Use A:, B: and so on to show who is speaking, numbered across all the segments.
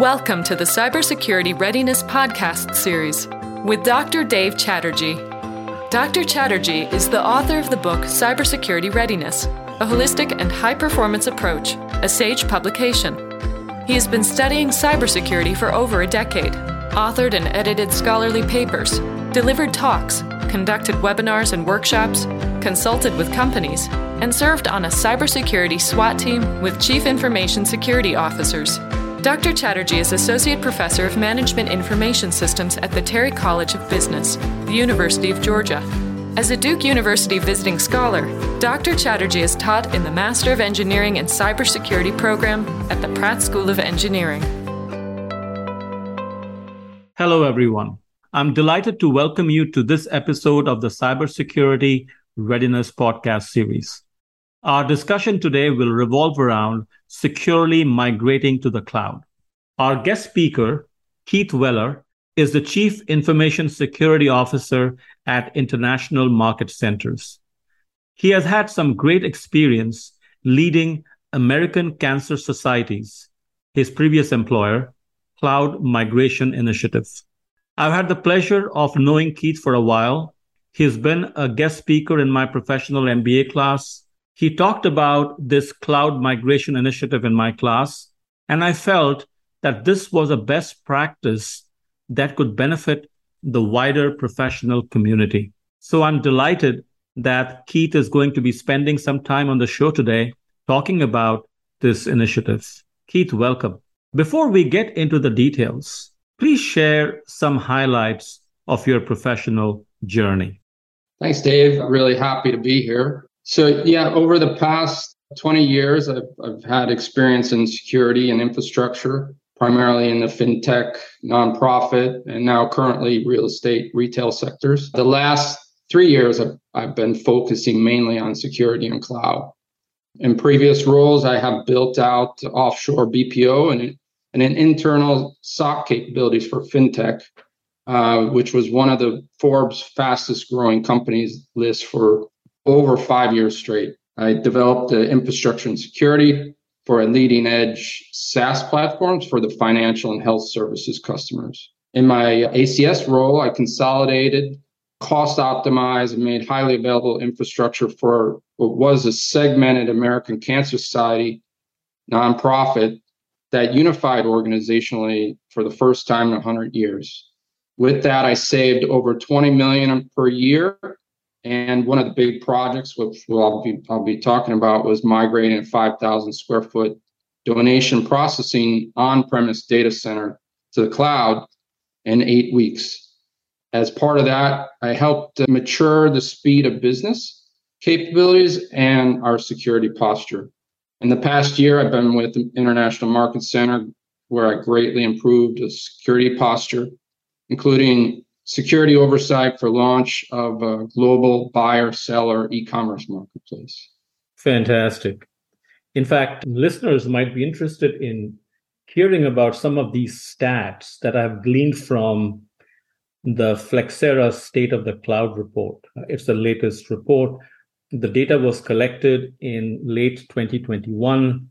A: Welcome to the Cybersecurity Readiness Podcast series with Dr. Dave Chatterjee. Dr. Chatterjee is the author of the book Cybersecurity Readiness A Holistic and High Performance Approach, a SAGE publication. He has been studying cybersecurity for over a decade, authored and edited scholarly papers, delivered talks, conducted webinars and workshops, consulted with companies, and served on a cybersecurity SWAT team with Chief Information Security Officers. Dr. Chatterjee is Associate Professor of Management Information Systems at the Terry College of Business, the University of Georgia. As a Duke University visiting scholar, Dr. Chatterjee is taught in the Master of Engineering and Cybersecurity program at the Pratt School of Engineering.
B: Hello, everyone. I'm delighted to welcome you to this episode of the Cybersecurity Readiness Podcast series. Our discussion today will revolve around securely migrating to the cloud. Our guest speaker, Keith Weller, is the Chief Information Security Officer at International Market Centers. He has had some great experience leading American Cancer Society's, his previous employer, Cloud Migration Initiative. I've had the pleasure of knowing Keith for a while. He's been a guest speaker in my professional MBA class he talked about this cloud migration initiative in my class, and I felt that this was a best practice that could benefit the wider professional community. So I'm delighted that Keith is going to be spending some time on the show today talking about this initiative. Keith, welcome. Before we get into the details, please share some highlights of your professional journey.
C: Thanks, Dave. Really happy to be here. So, yeah, over the past 20 years, I've, I've had experience in security and infrastructure, primarily in the fintech, nonprofit, and now currently real estate retail sectors. The last three years, I've, I've been focusing mainly on security and cloud. In previous roles, I have built out offshore BPO and, and an internal SOC capabilities for fintech, uh, which was one of the Forbes fastest growing companies list for over five years straight. I developed the infrastructure and security for a leading edge SaaS platforms for the financial and health services customers. In my ACS role, I consolidated, cost optimized, and made highly available infrastructure for what was a segmented American Cancer Society nonprofit that unified organizationally for the first time in 100 years. With that, I saved over 20 million per year and one of the big projects, which I'll be I'll be talking about, was migrating a 5,000 square foot donation processing on-premise data center to the cloud in eight weeks. As part of that, I helped mature the speed of business capabilities and our security posture. In the past year, I've been with the International Market Center, where I greatly improved the security posture, including security oversight for launch of a global buyer seller e-commerce marketplace.
B: Fantastic. In fact, listeners might be interested in hearing about some of these stats that I've gleaned from the Flexera State of the Cloud report. It's the latest report. The data was collected in late 2021.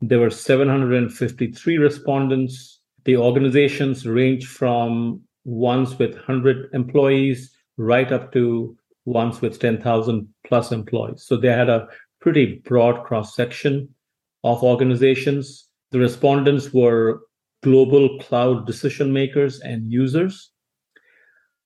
B: There were 753 respondents. The organizations range from ones with 100 employees right up to ones with 10,000 plus employees. So they had a pretty broad cross section of organizations. The respondents were global cloud decision makers and users.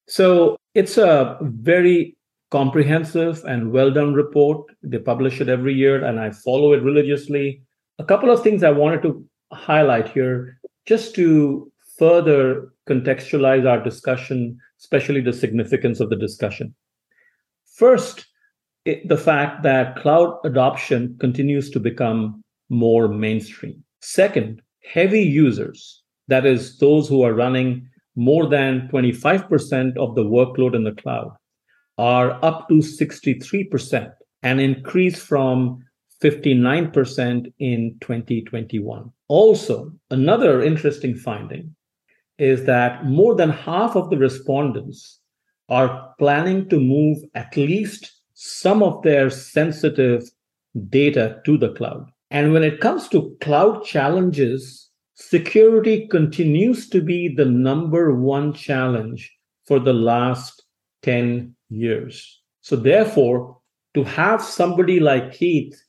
B: So it's a very comprehensive and well done report. They publish it every year, and I follow it religiously. A couple of things I wanted to highlight here just to further contextualize our discussion, especially the significance of the discussion. First, it, the fact that cloud adoption continues to become more mainstream. Second, heavy users, that is, those who are running more than 25% of the workload in the cloud, are up to 63%, an increase from 59% in 2021. Also, another interesting finding is that more than half of the respondents are planning to move at least some of their sensitive data to the cloud. And when it comes to cloud challenges, security continues to be the number one challenge for the last 10 years. So, therefore, to have somebody like Keith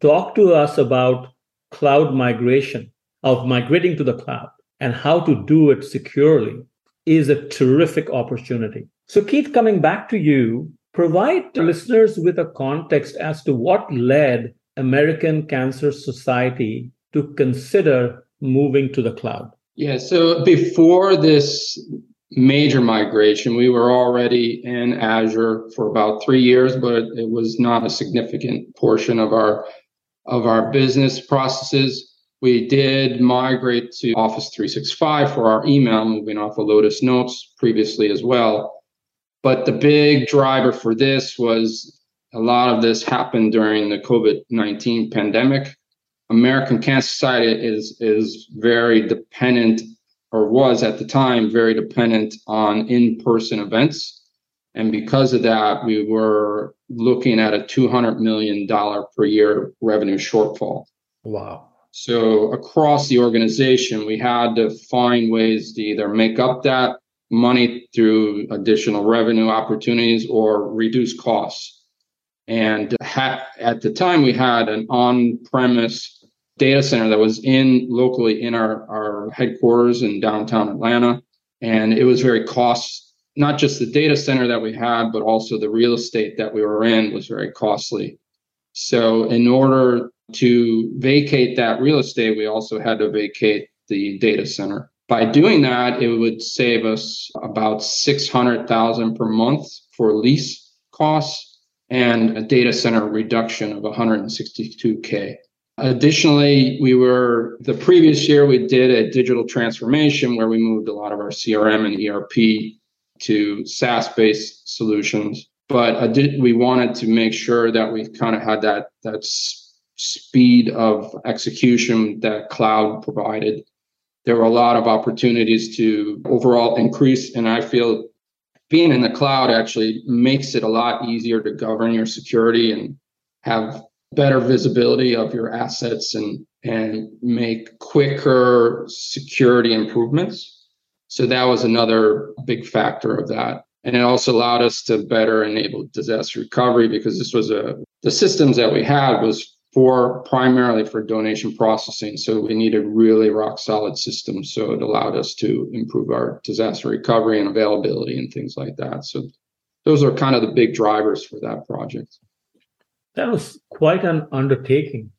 B: talk to us about cloud migration, of migrating to the cloud, and how to do it securely is a terrific opportunity. So, Keith, coming back to you, provide listeners with a context as to what led American Cancer Society to consider moving to the cloud.
C: Yeah, so before this major migration, we were already in Azure for about three years, but it was not a significant portion of our of our business processes. We did migrate to Office 365 for our email, moving off of Lotus Notes previously as well. But the big driver for this was a lot of this happened during the COVID 19 pandemic. American Cancer Society is, is very dependent, or was at the time, very dependent on in person events. And because of that, we were looking at a $200 million per year revenue shortfall.
B: Wow.
C: So across the organization, we had to find ways to either make up that money through additional revenue opportunities or reduce costs. And at the time, we had an on-premise data center that was in locally in our, our headquarters in downtown Atlanta. And it was very cost, not just the data center that we had, but also the real estate that we were in was very costly. So in order to vacate that real estate, we also had to vacate the data center. By doing that, it would save us about 600,000 per month for lease costs and a data center reduction of 162k. Additionally, we were the previous year we did a digital transformation where we moved a lot of our CRM and ERP to SaaS-based solutions. But did, we wanted to make sure that we kind of had that that's speed of execution that cloud provided. There were a lot of opportunities to overall increase, and I feel being in the cloud actually makes it a lot easier to govern your security and have better visibility of your assets and and make quicker security improvements. So that was another big factor of that. And it also allowed us to better enable disaster recovery because this was a the systems that we had was for primarily for donation processing. So we needed really rock solid systems. So it allowed us to improve our disaster recovery and availability and things like that. So those are kind of the big drivers for that project.
B: That was quite an undertaking.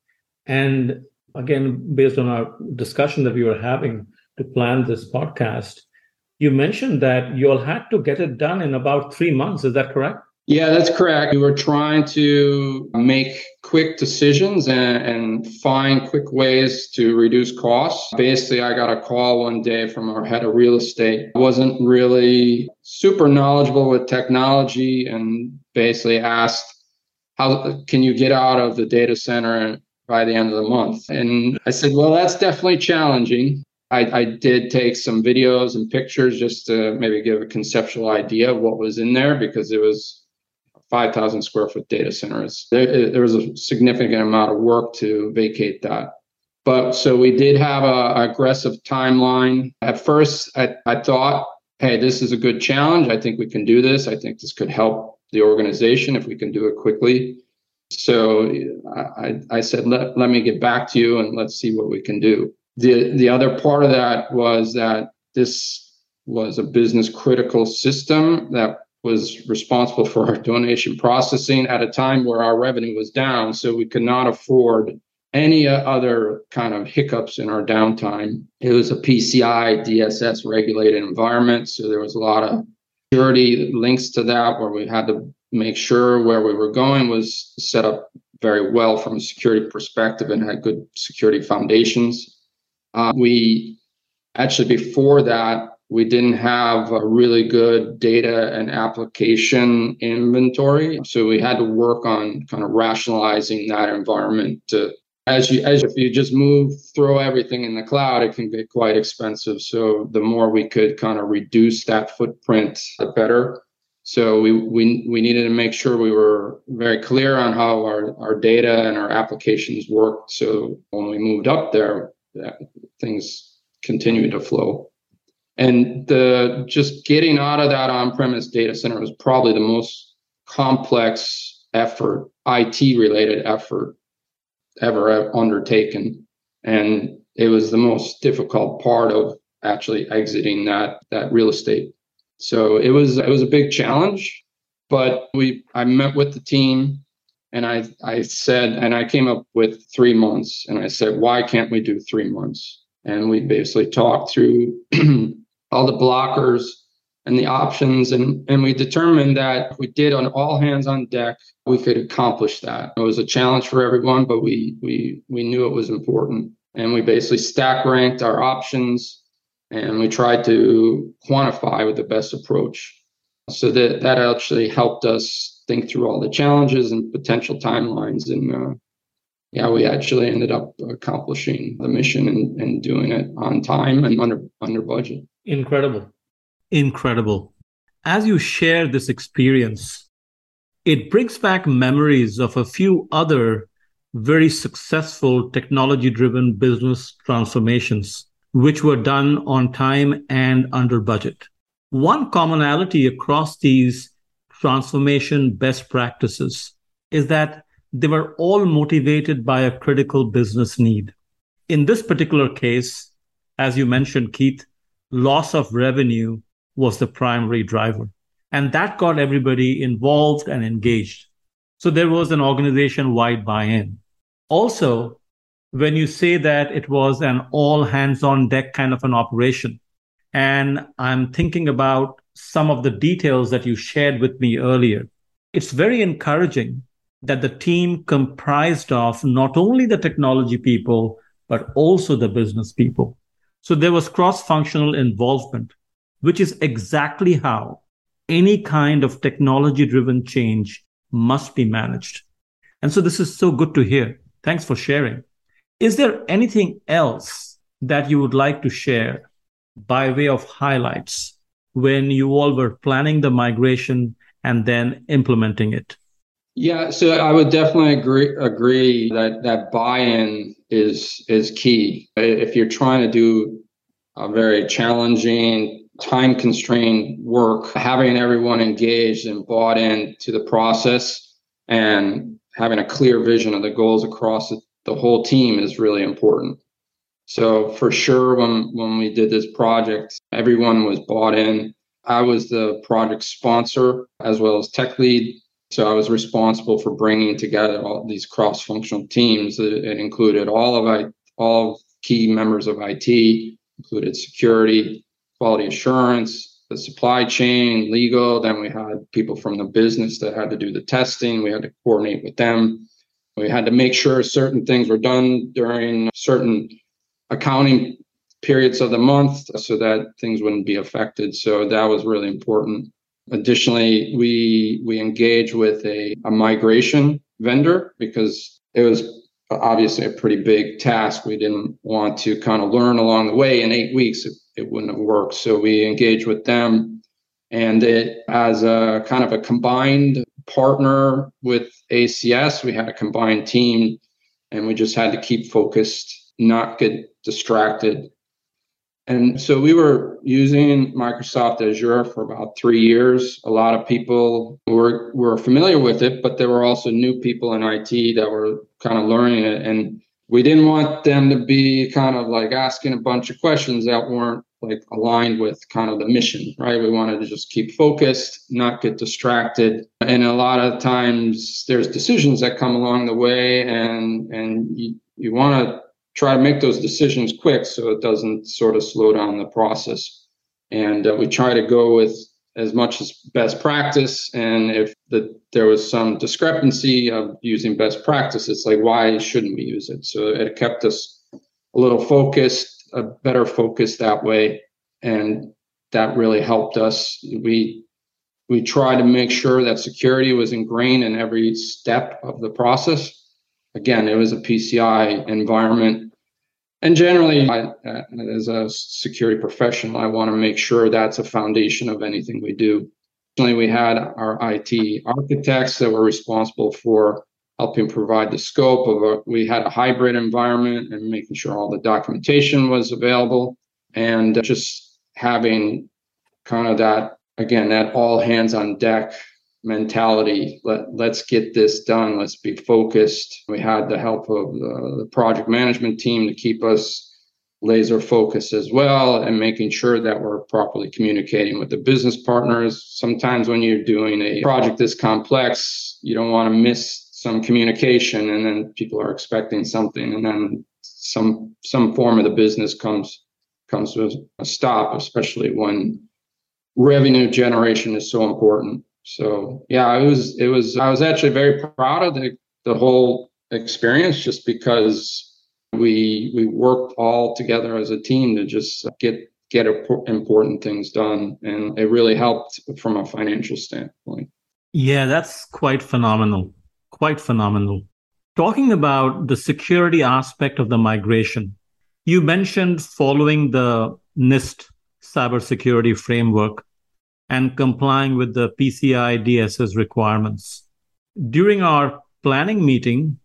B: And again, based on our discussion that we were having to plan this podcast, you mentioned that you all had to get it done in about three months. Is that correct?
C: Yeah, that's correct. We were trying to make quick decisions and, and, find quick ways to reduce costs. Basically, I got a call one day from our head of real estate. I wasn't really super knowledgeable with technology and basically asked, How can you get out of the data center by the end of the month? And I said, Well, that's definitely challenging. I, I, did take some videos and pictures just to maybe give a conceptual idea of what was in there because it was 5,000 square foot data centers. There, eh, there, was a significant amount of work to vacate that. But so we did have a, aggressive timeline. At first, I, I thought, hey, this is a good challenge. I think we can do this. I think this could help the organization if we can do it quickly. So I, I said, let, let me get back to you and let's see what we can do. The, the other part of that was that this was a business critical system that was responsible for our donation processing at a time where our revenue was down. So we could not afford any other kind of hiccups in our downtime. It was a PCI DSS regulated environment. So there was a lot of security links to that where we had to make sure where we were going was set up very well from a security perspective and had good security foundations. Uh, we actually, before that, we didn't have a really good data and application inventory. So we had to work on kind of rationalizing that environment to as you as if you just move throw everything in the cloud it can get quite expensive so the more we could kind of reduce that footprint the better so we we we needed to make sure we were very clear on how our, our data and our applications worked so when we moved up there that things continue to flow. And the just getting out of that on-premise data center was probably the most complex effort, IT related effort ever undertaken. And it was the most difficult part of actually exiting that that real estate. So it was it was a big challenge, but we I met with the team and I I said and I came up with 3 months and I said why can't we do 3 months? And we basically talked through all the blockers and the options. And and we determined that we did on all hands on deck we could accomplish that. It was a challenge for everyone but we we we knew it was important. And we basically stack ranked our options and we tried to quantify with the best approach. So that that actually helped us think through all the challenges and potential timelines and uh, yeah we actually ended up accomplishing the mission and, and doing it on time and under under budget
D: incredible
B: incredible as you share this experience it brings back memories of a few other very successful technology driven business transformations, which were done on time and under budget. One commonality across these transformation best practices is that they were all motivated by a critical business need. In this particular case, as you mentioned, Keith, loss of revenue was the primary driver. And that got everybody involved and engaged. So there was an organization wide buy in. Also, when you say that it was an all hands on deck kind of an operation, and I'm thinking about some of the details that you shared with me earlier, it's very encouraging that the team comprised of not only the technology people, but also the business people. So there was cross functional involvement, which is exactly how any kind of technology driven change must be managed. And so this is so good to hear. Thanks for sharing. Is there anything else that you would like to share by way of highlights when you all were planning the migration and then implementing it?
C: Yeah, so I would definitely agree agree that that buy-in is is key. If you're trying to do a very challenging, time constrained work, having everyone engaged and bought in to the process and having a clear vision of the goals across the whole team is really important. So for sure, when when we did this project, everyone was bought in. I was the project sponsor as well as tech lead. So I was responsible for bringing together all these cross-functional teams. It, it included all of I, all key members of IT, included security, quality assurance, the supply chain, legal. Then we had people from the business that had to do the testing. We had to coordinate with them. We had to make sure certain things were done during certain accounting periods of the month so that things wouldn't be affected. So that was really important. Additionally, we we engage with a, a migration vendor because it was obviously a pretty big task. We didn't want to kind of learn along the way in eight weeks it wouldn't have worked. So we engaged with them and it as a kind of a combined partner with ACS, we had a combined team and we just had to keep focused, not get distracted. And so we were using Microsoft Azure for about three years. A lot of people were, were familiar with it, but there were also new people in IT that were kind of learning it. And we didn't want them to be kind of like asking a bunch of questions that weren't like aligned with kind of the mission, right? We wanted to just keep focused, not get distracted. And a lot of times there's decisions that come along the way and and you, you want to try to make those decisions quick so it doesn't sort of slow down the process. And uh, we try to go with as much as best practice. And if the, there was some discrepancy of using best practice, it's like, why shouldn't we use it? So it kept us a little focused, a better focus that way. And that really helped us. We we try to make sure that security was ingrained in every step of the process. Again, it was a PCI environment. And generally I, uh, as a security professional i want to make sure that's a foundation of anything we do. We had our it architects that were responsible for helping provide the scope of a we had a hybrid environment and making sure all the documentation was available. And just having kind of that again that all hands on deck mentality let let's get this done. Let's be focused. We had the help of the, the project management team to keep us laser focused as well and making sure that we're properly communicating with the business partners. Sometimes when you're doing a project this complex you don't want to miss some communication and then people are expecting something and then some some form of the business comes comes to a stop especially when revenue generation is so important so yeah, it was it was I was actually very proud of the the whole experience just because we we worked all together as a team to just get get important things done and it really helped from a financial standpoint.
E: Yeah, that's quite phenomenal. Quite phenomenal. Talking about the security aspect of the migration, you mentioned following the NIST cybersecurity framework and complying with the PCI DSS requirements. During our planning meeting,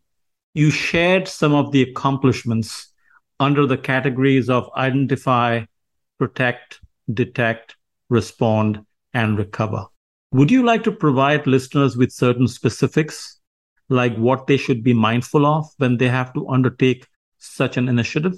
E: you shared some of the accomplishments under the categories of identify, protect, detect, respond, and recover. Would you like to provide listeners with certain specifics, like what they should be mindful of when they have to undertake such an initiative?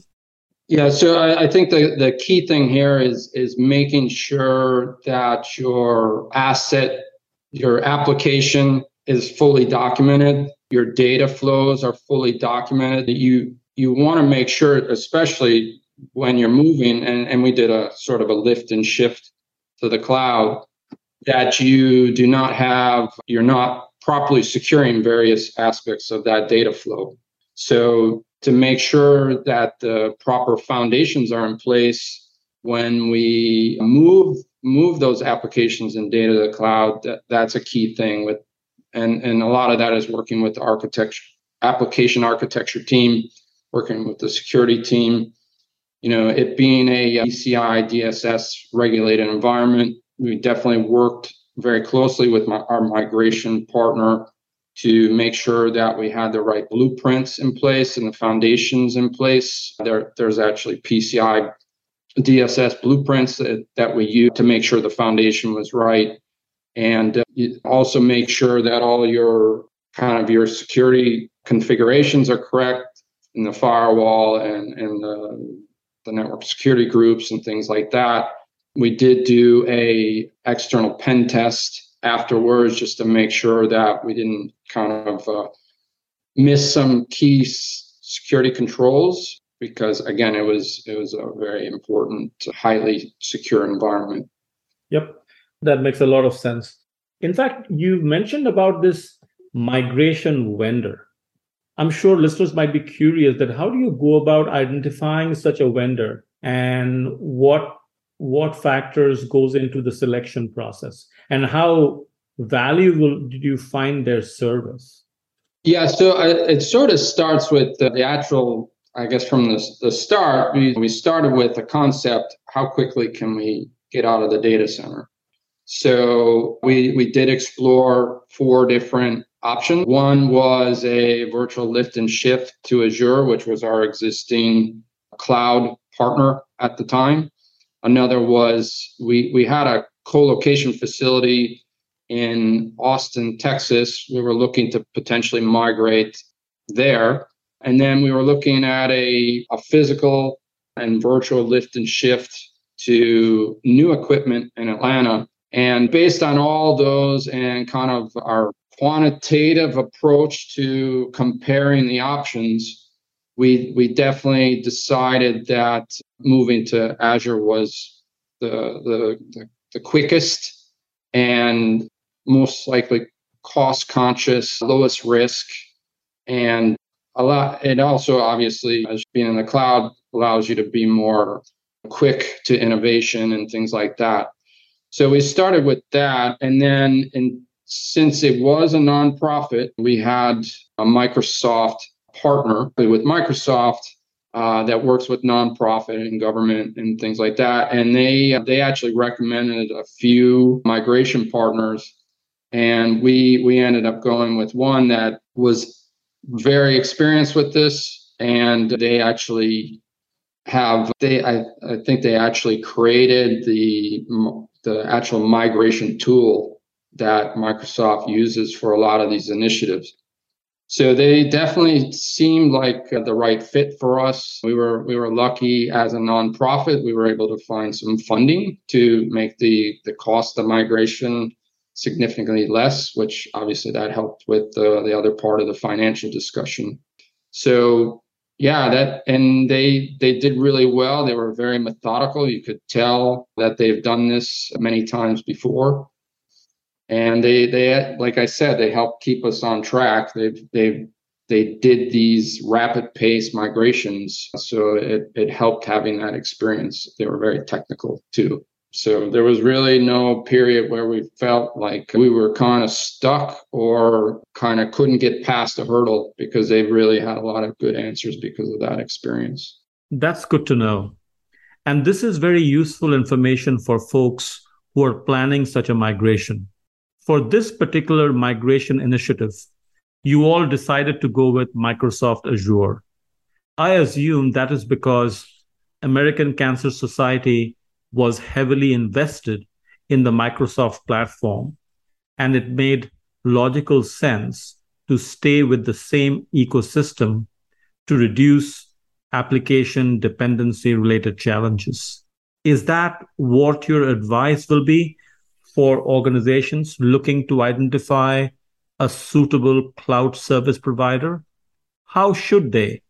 C: Yeah, so I, I, think the, the key thing here is is making sure that your asset, your application is fully documented, your data flows are fully documented. That you you want to make sure, especially when you're moving, and, and we did a sort of a lift and shift to the cloud, that you do not have, you're not properly securing various aspects of that data flow. So to make sure that the proper foundations are in place when we move move those applications and data to the cloud that, that's a key thing with and and a lot of that is working with the architecture application architecture team working with the security team. You know it being a uh, PCI DSS regulated environment we definitely worked very closely with my, our migration partner to make sure that we had the right blueprints in place and the foundations in place. There, there's actually PCI DSS blueprints that, that we use to make sure the foundation was right. And uh, also make sure that all your kind of your security configurations are correct in the firewall and, and the, the network security groups and things like that. We did do a external pen test afterwards just to make sure that we didn't kind of uh, miss some key security controls because again it was it was a very important highly secure environment.
B: Yep that makes a lot of sense. In fact you mentioned about this migration vendor. I'm sure listeners might be curious that how do you go about identifying such a vendor and what what factors goes into the selection process and how valuable did you find their service?
C: Yeah so uh, it sort of starts with the, the actual i guess from the, the start we, we started with a concept how quickly can we get out of the data center? So we we did explore four different options. One was a virtual lift and shift to azure which was our existing cloud partner at the time Another was we we had a co-location facility in Austin, Texas. We were looking to potentially migrate there. And then we were looking at a, a physical and virtual lift and shift to new equipment in Atlanta. And based on all those and kind of our quantitative approach to comparing the options, we we definitely decided that moving to Azure was the the, the, quickest and most likely cost conscious, lowest risk, and a lot. It also obviously, as being in the cloud, allows you to be more quick to innovation and things like that. So we started with that, and then in since it was a nonprofit, we had a Microsoft partner with Microsoft uh, that works with nonprofit and government and things like that. And they they actually recommended a few migration partners, and we we ended up going with one that was very experienced with this, and they actually have they I, I think they actually created the the actual migration tool that Microsoft uses for a lot of these initiatives. So they definitely seemed like the right fit for us. We were we were lucky as a nonprofit. We were able to find some funding to make the the cost of migration significantly less, which obviously that helped with the, the other part of the financial discussion. So yeah, that and they they did really well. They were very methodical. You could tell that they've done this many times before and they they like I said they help keep us on track. They they they did these rapid pace migrations, so it it helped having that experience. They were very technical too. So there was really no period where we felt like we were kind of stuck or kind of couldn't get past a hurdle because they really had a lot of good answers because of that experience.
E: That's good to know. And this is very useful information for folks who are planning such a migration for this particular migration initiative, you all decided to go with Microsoft Azure. I assume that is because American Cancer Society was heavily invested in the Microsoft platform, and it made logical sense to stay with the same ecosystem to reduce application dependency related challenges. Is that what your advice will be for organizations looking to identify a suitable cloud service provider? How should they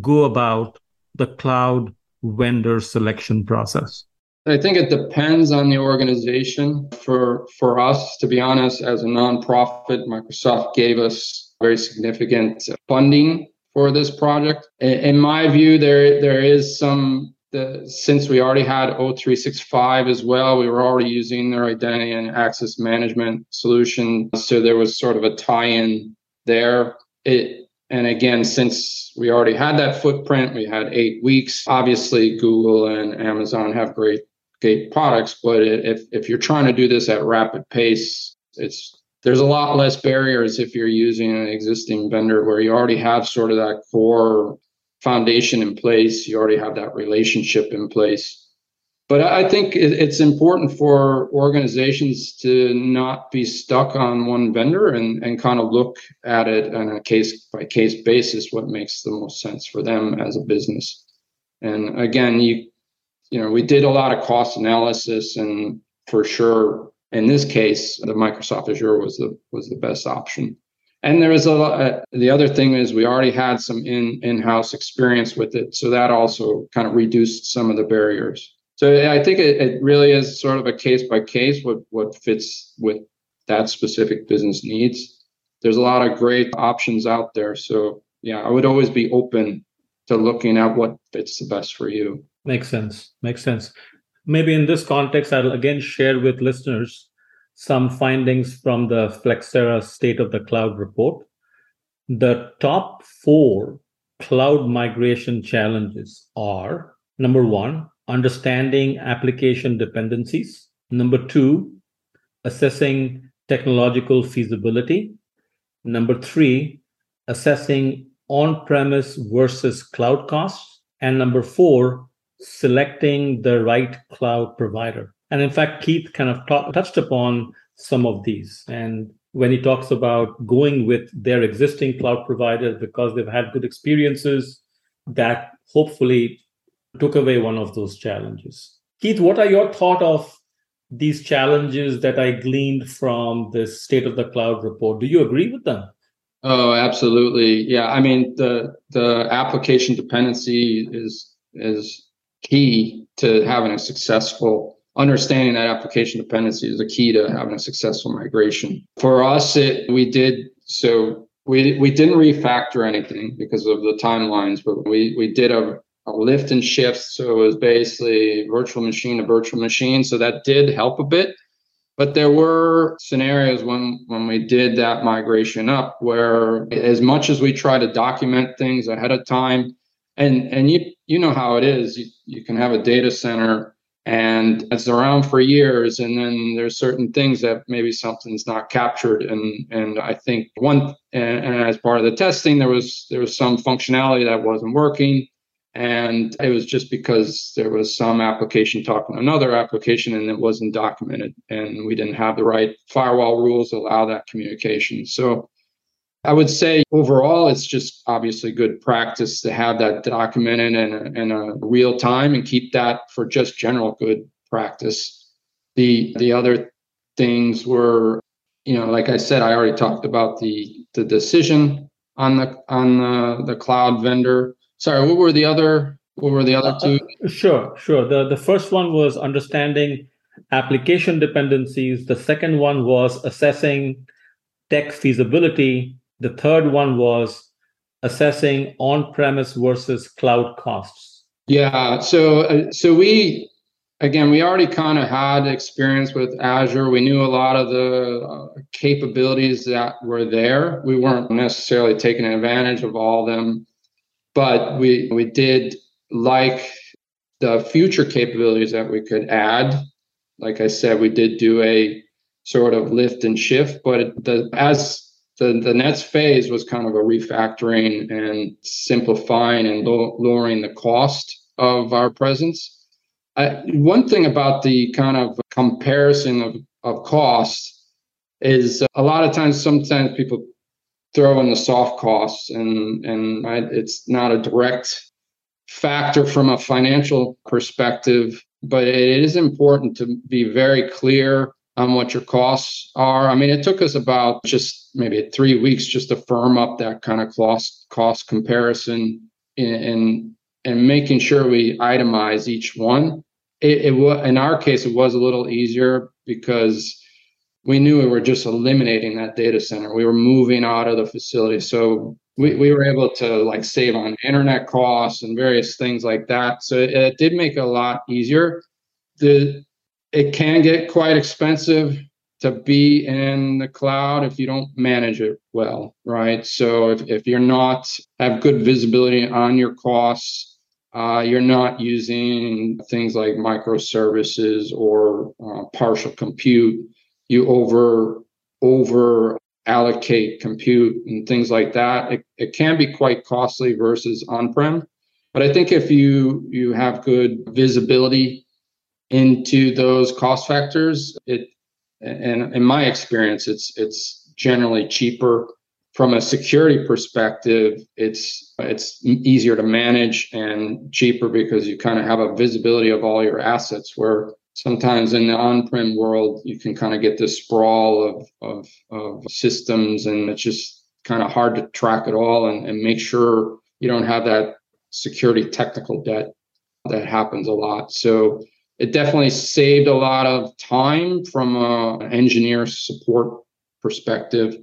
E: go about the cloud vendor selection process?
C: I think it depends on the organization. For for us, to be honest, as a nonprofit, Microsoft gave us very significant funding for this project. In my view, there there is some the, since we already had O365 as well, we were already using their identity and access management solution. So there was sort of a tie-in there. It, and again, since we already had that footprint, we had eight weeks. Obviously, Google and Amazon have great, great products, but if if you're trying to do this at rapid pace, it's there's a lot less barriers if you're using an existing vendor where you already have sort of that core foundation in place. You already have that relationship in place. But I think it's important for organizations to not be stuck on one vendor and, and kind of look at it on a case by case basis, what makes the most sense for them as a business. And again, you you know, we did a lot of cost analysis and for sure in this case, the Microsoft Azure was the was the best option. And there was a. Uh, the other thing is we already had some in in-house experience with it, so that also kind of reduced some of the barriers. So I think it, it really is sort of a case by case what what fits with that specific business needs. There's a lot of great options out there. So yeah, I would always be open to looking at what fits the best for you.
B: Makes sense. Makes sense. Maybe in this context, I'll again share with listeners some findings from the Flexera State of the Cloud report. The top four cloud migration challenges are number one, understanding application dependencies. Number two, assessing technological feasibility. Number three, assessing on premise versus cloud costs. And number four, selecting the right cloud provider. And in fact, Keith kind of t- touched upon some of these. And when he talks about going with their existing cloud providers because they've had good experiences, that hopefully took away one of those challenges. Keith, what are your thought of these challenges that I gleaned from the State of the Cloud report? Do you agree with them?
C: Oh, absolutely. Yeah. I mean, the the application dependency is is key to having a successful understanding that application dependency is the key to having a successful migration. For us, it we did so we we didn't refactor anything because of the timelines, but we we did a, a lift and shift. So it was basically virtual machine to virtual machine. So that did help a bit. But there were scenarios when when we did that migration up where as much as we try to document things ahead of time, and and you you know how it is, you, you can have a data center and it's around for years and then there's certain things that maybe something's not captured and and i think one and, and, as part of the testing there was there was some functionality that wasn't working And it was just because there was some application talking to another application and it wasn't documented. And we didn't have the right firewall rules allow that communication. So I would say overall, it's just obviously good practice to have that documented in in a real time and keep that for just general good practice. The the other things were, you know, like I said, I already talked about the the decision on the on the, the cloud vendor Sorry, what were the other? What were the other uh, two?
B: Uh, sure, sure. The the first one was understanding application dependencies. The second one was assessing tech feasibility. The third one was assessing on-premise versus cloud costs.
C: Yeah. So uh, so we again we already kind of had experience with Azure. We knew a lot of the uh, capabilities that were there. We weren't necessarily taking advantage of all of them but we we did like the future capabilities that we could add. Like I said, we did do a sort of lift and shift, but the as the, the next phase was kind of a refactoring and simplifying and low, lowering the cost of our presence. I, one thing about the kind of comparison of, of cost is a lot of times, sometimes people throw in the soft costs and and it's not a direct factor from a financial perspective but it is important to be very clear on what your costs are i mean it took us about just maybe three weeks just to firm up that kind of cost cost comparison and and making sure we itemize each one it, it in our case it was a little easier because we knew we were just eliminating that data center. We were moving out of the facility. So we, we were able to like save on internet costs and various things like that. So it, it did make it a lot easier. The it can get quite expensive to be in the cloud if you don't manage it well, right? So if, if you're not have good visibility on your costs, uh, you're not using things like microservices or uh, partial compute you over over allocate compute and things like that it, it can be quite costly versus on-prem but i think if you you have good visibility into those cost factors it and in my experience it's it's generally cheaper. From a security perspective it's it's easier to manage and cheaper because you kind of have a visibility of all your assets where sometimes in the on-prem world you can kind of get this sprawl of, of, of systems and it's just kind of hard to track it all and, and make sure you don't have that security technical debt that happens a lot. So it definitely saved a lot of time from an engineer support perspective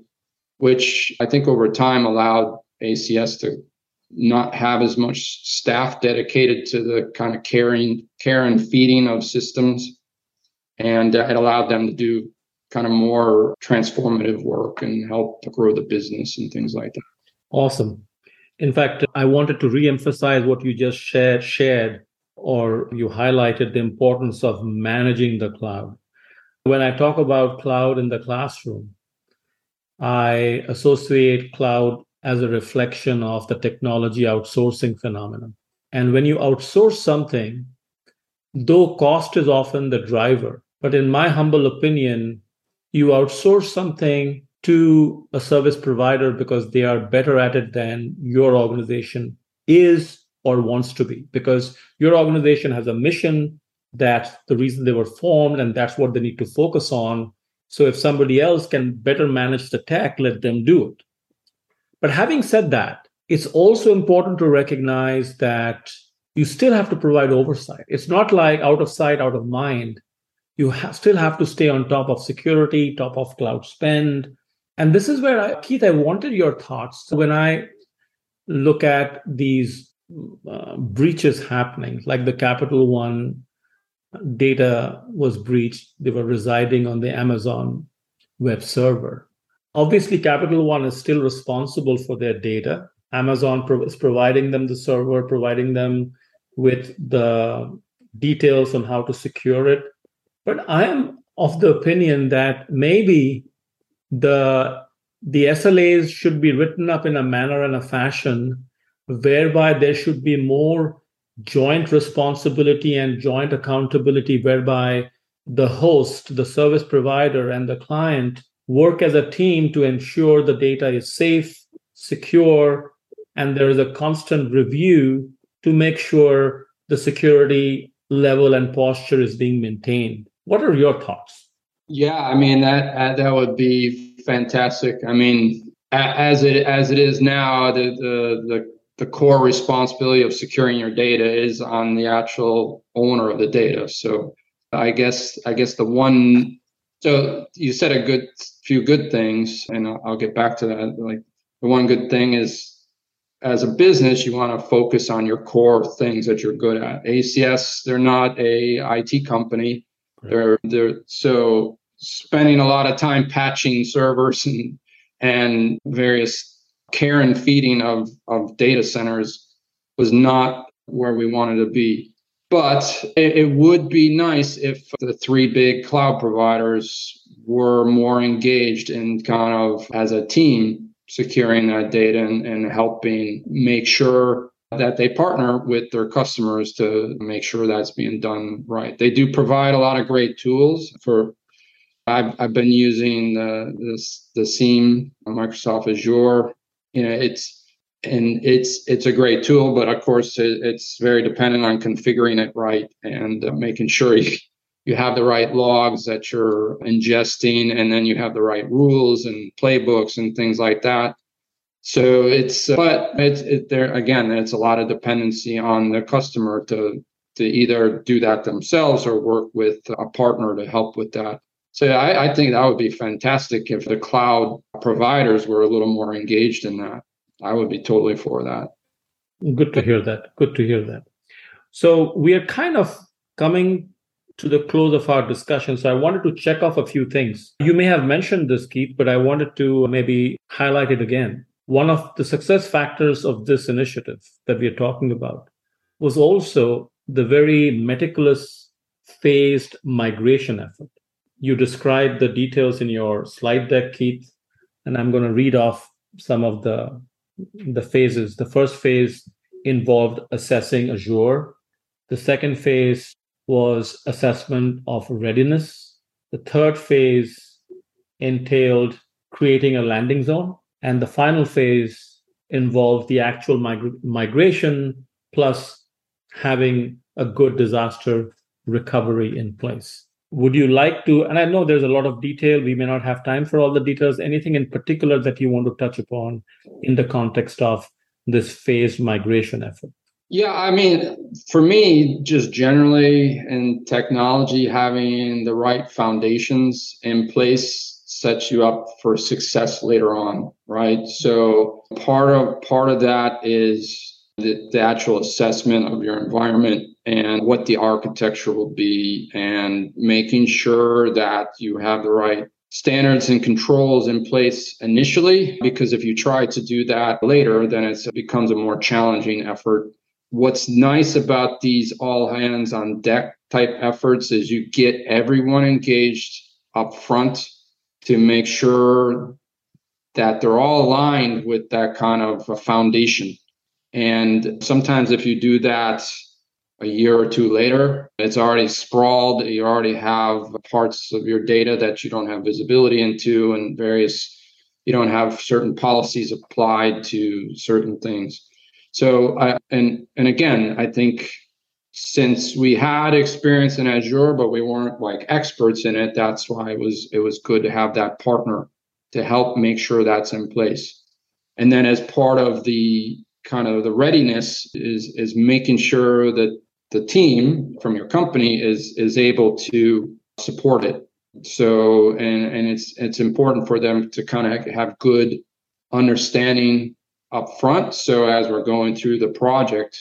C: which i think over time allowed acs to not have as much staff dedicated to the kind of caring care and feeding of systems. And uh, it allowed them to do kind of more transformative work and help grow the business and things like that.
B: Awesome. In fact i wanted to re-emphasize what you just shared shared or you highlighted the importance of managing the cloud when i talk about cloud in the classroom i associate cloud as a reflection of the technology outsourcing phenomenon. And when you outsource something, though cost is often the driver, but in my humble opinion, you outsource something to a service provider because they are better at it than your organization is or wants to be, because your organization has a mission that the reason they were formed and that's what they need to focus on. So if somebody else can better manage the tech, let them do it. But having said that, it's also important to recognize that you still have to provide oversight. It's not like out of sight, out of mind. You still have to stay on top of security, top of cloud spend. And this is where, I, Keith, I wanted your thoughts. When I look at these uh, breaches happening, like the Capital One data was breached, they were residing on the Amazon web server. Obviously, Capital One is still responsible for their data. Amazon pro- is providing them the server, providing them with the details on how to secure it. But I am of the opinion that maybe the the SLAs should be written up in a manner and a fashion whereby there should be more joint responsibility and joint accountability whereby the host, the service provider, and the client work as a team to ensure the data is safe, secure, and there is a constant review to make sure the security level and posture is being maintained. What are your thoughts?
C: Yeah, I mean that that would be fantastic. I mean, as it as it is now, the the the the core responsibility of securing your data is on the actual owner of the data. So I guess I guess the one so you said a good few good things, and I'll, I'll get back to that. Like the one good thing is as a business, you want to focus on your core things that you're good at. ACS, they're not a IT company. They're they're so spending a lot of time patching servers and and various care and feeding of of data centers was not where we wanted to be. But it, it would be nice if the three big cloud providers were more engaged in kind of as a team securing that data and, and helping make sure that they partner with their customers to make sure that's being done right. They do provide a lot of great tools for I've, I've been using the this the SIEM Microsoft Azure. You know, it's and it's it's a great tool but of course it, it's very dependent on configuring it right and uh, making sure you, you have the right logs that you're ingesting and then you have the right rules and playbooks and things like that. So it's uh, but it's it, there again it's a lot of dependency on the customer to to either do that themselves or work with a partner to help with that so I, I think that would be fantastic if the cloud providers were a little more engaged in that I would be totally for that.
B: Good to hear that. Good to hear that. So we are kind of coming to the close of our discussion. So I wanted to check off a few things. You may have mentioned this, Keith, but I wanted to maybe highlight it again. One of the success factors of this initiative that we are talking about was also the very meticulous phased migration effort. You described the details in your slide deck, Keith, and I'm going to read off some of the the phases. The first phase involved assessing Azure. The second phase was assessment of readiness. The third phase entailed creating a landing zone. And the final phase involved the actual mig- migration plus having a good disaster recovery in place would you like to and i know there's a lot of detail we may not have time for all the details anything in particular that you want to touch upon in the context of this phased migration effort?
C: Yeah i mean for me just generally in technology having the right foundations in place sets you up for success later on right? So part of part of that is the, the actual assessment of your environment and what the architecture will be and making sure that you have the right standards and controls in place initially because if you try to do that later then it becomes a more challenging effort. What's nice about these all hands on deck type efforts is you get everyone engaged up front to make sure that they're all aligned with that kind of a foundation. And sometimes if you do that a year or two later, it's already sprawled. You already have parts of your data that you don't have visibility into, and various, you don't have certain policies applied to certain things. So, I, and and again, I think since we had experience in Azure, but we weren't like experts in it, that's why it was it was good to have that partner to help make sure that's in place. And then as part of the kind of the readiness is is making sure that the team from your company is is able to support it. So and and it's it's important for them to kind of have good understanding up front. So as we're going through the project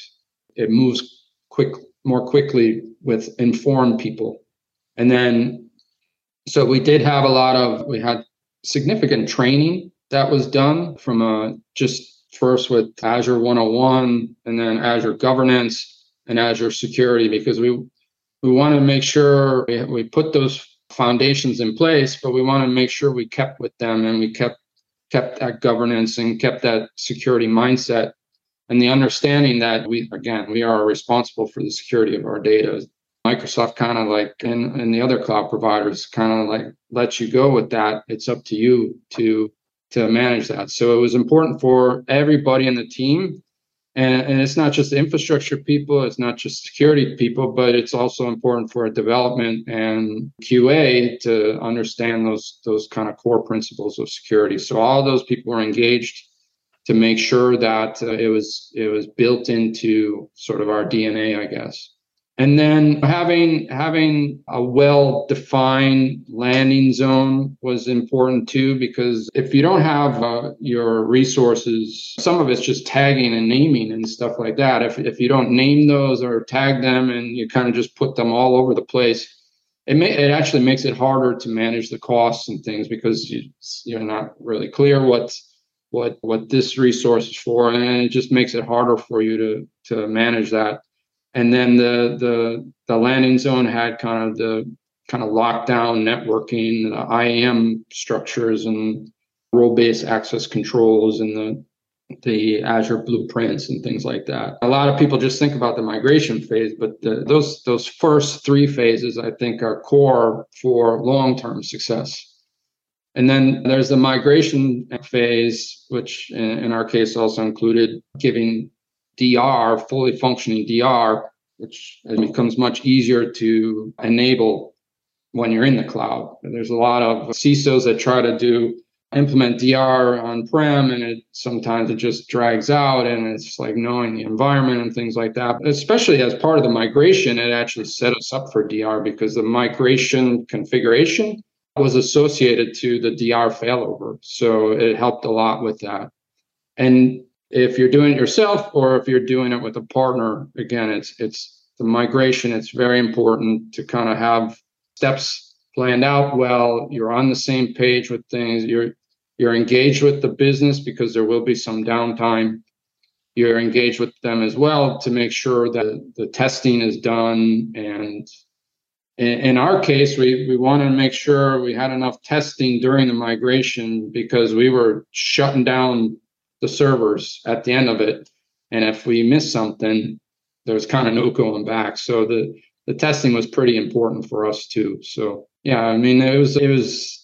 C: it moves quick more quickly with informed people. And then so we did have a lot of we had significant training that was done from a just first with Azure 101 and then Azure governance and Azure security because we we want to make sure we, we put those foundations in place, but we want to make sure we kept with them and we kept kept that governance and kept that security mindset and the understanding that we again we are responsible for the security of our data. Microsoft kind of like and, and the other cloud providers kind of like let you go with that. It's up to you to to manage that. So it was important for everybody in the team. And, and it's not just infrastructure people it's not just security people but it's also important for development and qa to understand those those kind of core principles of security. So all those people were engaged to make sure that uh, it was it was built into sort of our DNA, I guess. And then having having a well defined landing zone was important too because if you don't have uh, your resources, some of it's just tagging and naming and stuff like that. If if you don't name those or tag them and you kind of just put them all over the place, it may it actually makes it harder to manage the costs and things because you you're not really clear what's what what this resource is for, and it just makes it harder for you to to manage that. And then the the the landing zone had kind of the kind of lockdown networking, the IAM structures, and role-based access controls, and the the Azure blueprints and things like that. A lot of people just think about the migration phase, but the, those those first three phases, I think, are core for long-term success. And then there's the migration phase, which in, our case also included giving DR, fully functioning DR, which becomes much easier to enable when you're in the cloud. There's a lot of CISOs that try to do implement DR on prem and it sometimes it just drags out and it's like knowing the environment and things like that. Especially as part of the migration, it actually set us up for DR because the migration configuration was associated to the DR failover. So it helped a lot with that. And if you're doing it yourself or if you're doing it with a partner, again, it's it's the migration. It's very important to kind of have steps planned out well. You're on the same page with things. You're you're engaged with the business because there will be some downtime. You're engaged with them as well to make sure that the testing is done and in, our case, we, we wanted to make sure we had enough testing during the migration because we were shutting down the servers at the end of it. And if we missed something, there's kind of no going back. So the, the testing was pretty important for us too. So yeah, I mean, it was, it was,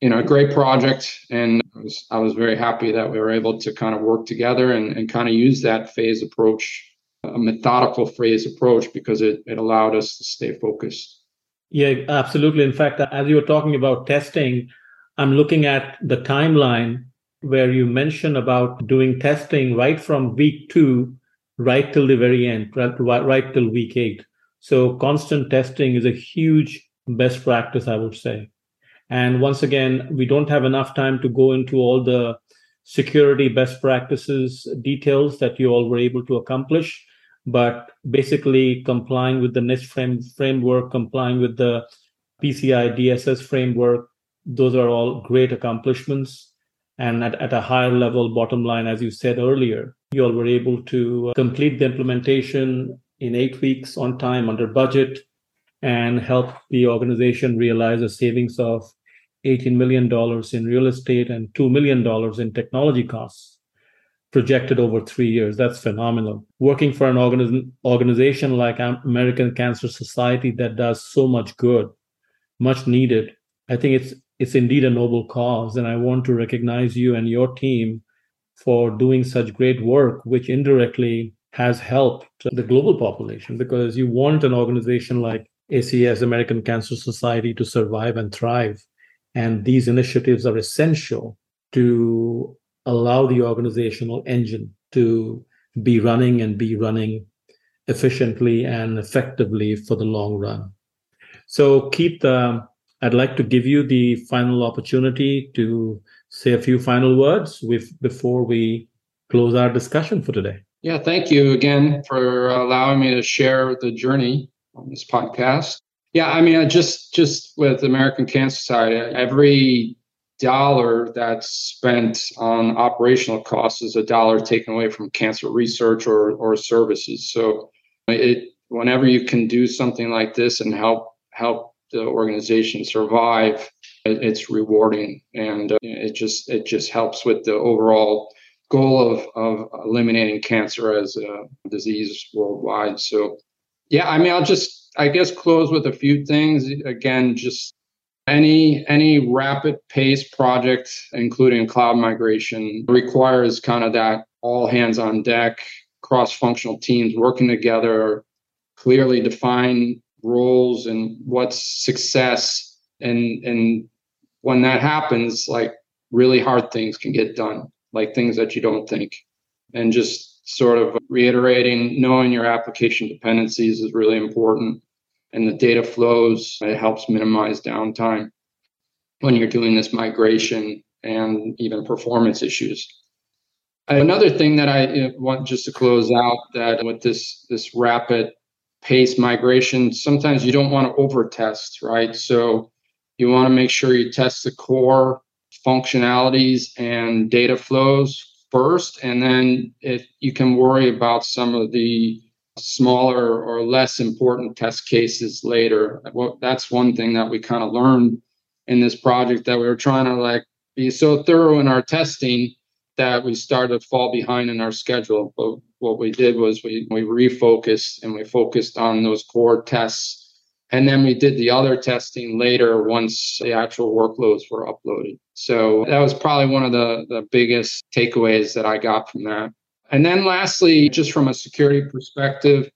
C: you know, a great project. And I was, I was very happy that we were able to kind of work together and, and kind of use that phase approach, a methodical phase approach, because it, it allowed us to stay focused.
B: Yeah, absolutely. In fact, as you were talking about testing, I'm looking at the timeline where you mentioned about doing testing right from week two right till the very end, right, right till week eight. So constant testing is a huge best practice, I would say. And once again, we don't have enough time to go into all the security best practices details that you all were able to accomplish but basically complying with the NIST frame, framework, complying with the PCI DSS framework, those are all great accomplishments. And at, at a higher level, bottom line, as you said earlier, you all were able to uh, complete the implementation in eight weeks on time under budget and help the organization realize a savings of $18 million in real estate and $2 million in technology costs projected over three years. That's phenomenal. Working for an organiz- organization like American Cancer Society that does so much good, much needed. I think it's it's indeed a noble cause, and I want to recognize you and your team for doing such great work, which indirectly has helped the global population because you want an organization like ACS, American Cancer Society, to survive and thrive. And these initiatives are essential to allow the organizational engine to be running and be running efficiently and effectively for the long run. So, keep uh, I'd like to give you the final opportunity to say a few final words with, before we close our discussion for today.
C: Yeah, thank you again for allowing me to share the journey on this podcast. Yeah, I mean, just just with American Cancer Society, every dollar that's spent on operational costs is a dollar taken away from cancer research or, or services. So it whenever you can do something like this and help help the organization survive, it, it's rewarding and uh, it just it just helps with the overall goal of, of eliminating cancer as a disease worldwide. So, yeah, I mean, I'll just, I guess, close with a few things. Again, just any any rapid pace project, including cloud migration, requires kind of that all hands on deck, cross functional teams working together, clearly define roles and what's success, and and when that happens, like really hard things can get done, like things that you don't think, and just sort of reiterating knowing your application dependencies is really important and the data flows. It helps minimize downtime when you're doing this migration and even performance issues. Another thing that I want just to close out that with this this rapid pace migration, sometimes you don't want to over test, right? So you want to make sure you test the core functionalities and data flows first, and then if you can worry about some of the smaller or less important test cases later. Well, that's one thing that we kind of learned in this project that we were trying to like be so thorough in our testing that we started to fall behind in our schedule. But what we did was we we refocused and we focused on those core tests. And then we did the other testing later once the actual workloads were uploaded. So that was probably one of the, the biggest takeaways that I got from that. And then lastly, just from a security perspective,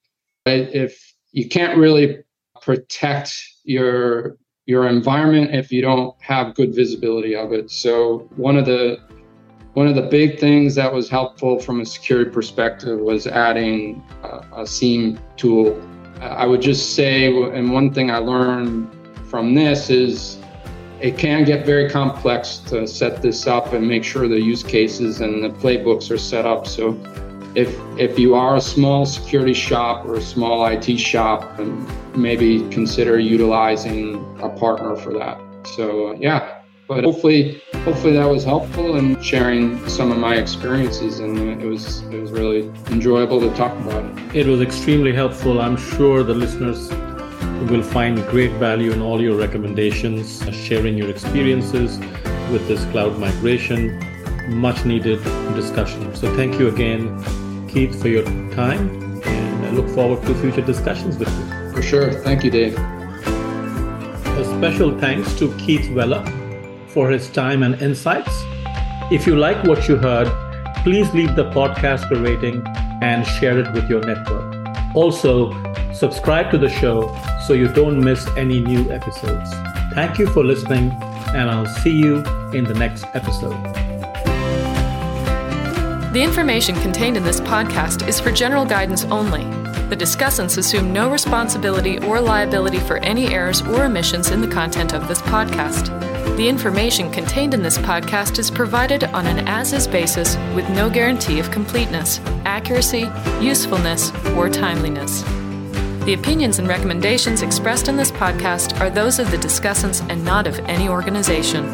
C: if you can't really protect your your environment if you don't have good visibility of it. So one of the one of the big things that was helpful from a security perspective was adding a, a SIEM tool. I would just say, and one thing I learned from this is it can get very complex to set this up and make sure the use cases and the playbooks are set up. So if if you are a small security shop or a small IT shop, and maybe consider utilizing a partner for that. So uh, yeah, but hopefully hopefully that was helpful in sharing some of my experiences and it was it was really enjoyable to talk about it.
B: It was extremely helpful. I'm sure the listeners will find great value in all your recommendations, sharing your experiences with this cloud migration. Much needed discussion. So, thank you again, Keith, for your time, and I look forward to future discussions with you.
C: For sure. Thank you, Dave.
B: A special thanks to Keith Weller for his time and insights. If you like what you heard, please leave the podcast a rating and share it with your network. Also, subscribe to the show so you don't miss any new episodes. Thank you for listening, and I'll see you in the next episode.
A: The information contained in this podcast is for general guidance only. The discussants assume no responsibility or liability for any errors or omissions in the content of this podcast. The information contained in this podcast is provided on an as is basis with no guarantee of completeness, accuracy, usefulness, or timeliness. The opinions and recommendations expressed in this podcast are those of the discussants and not of any organization.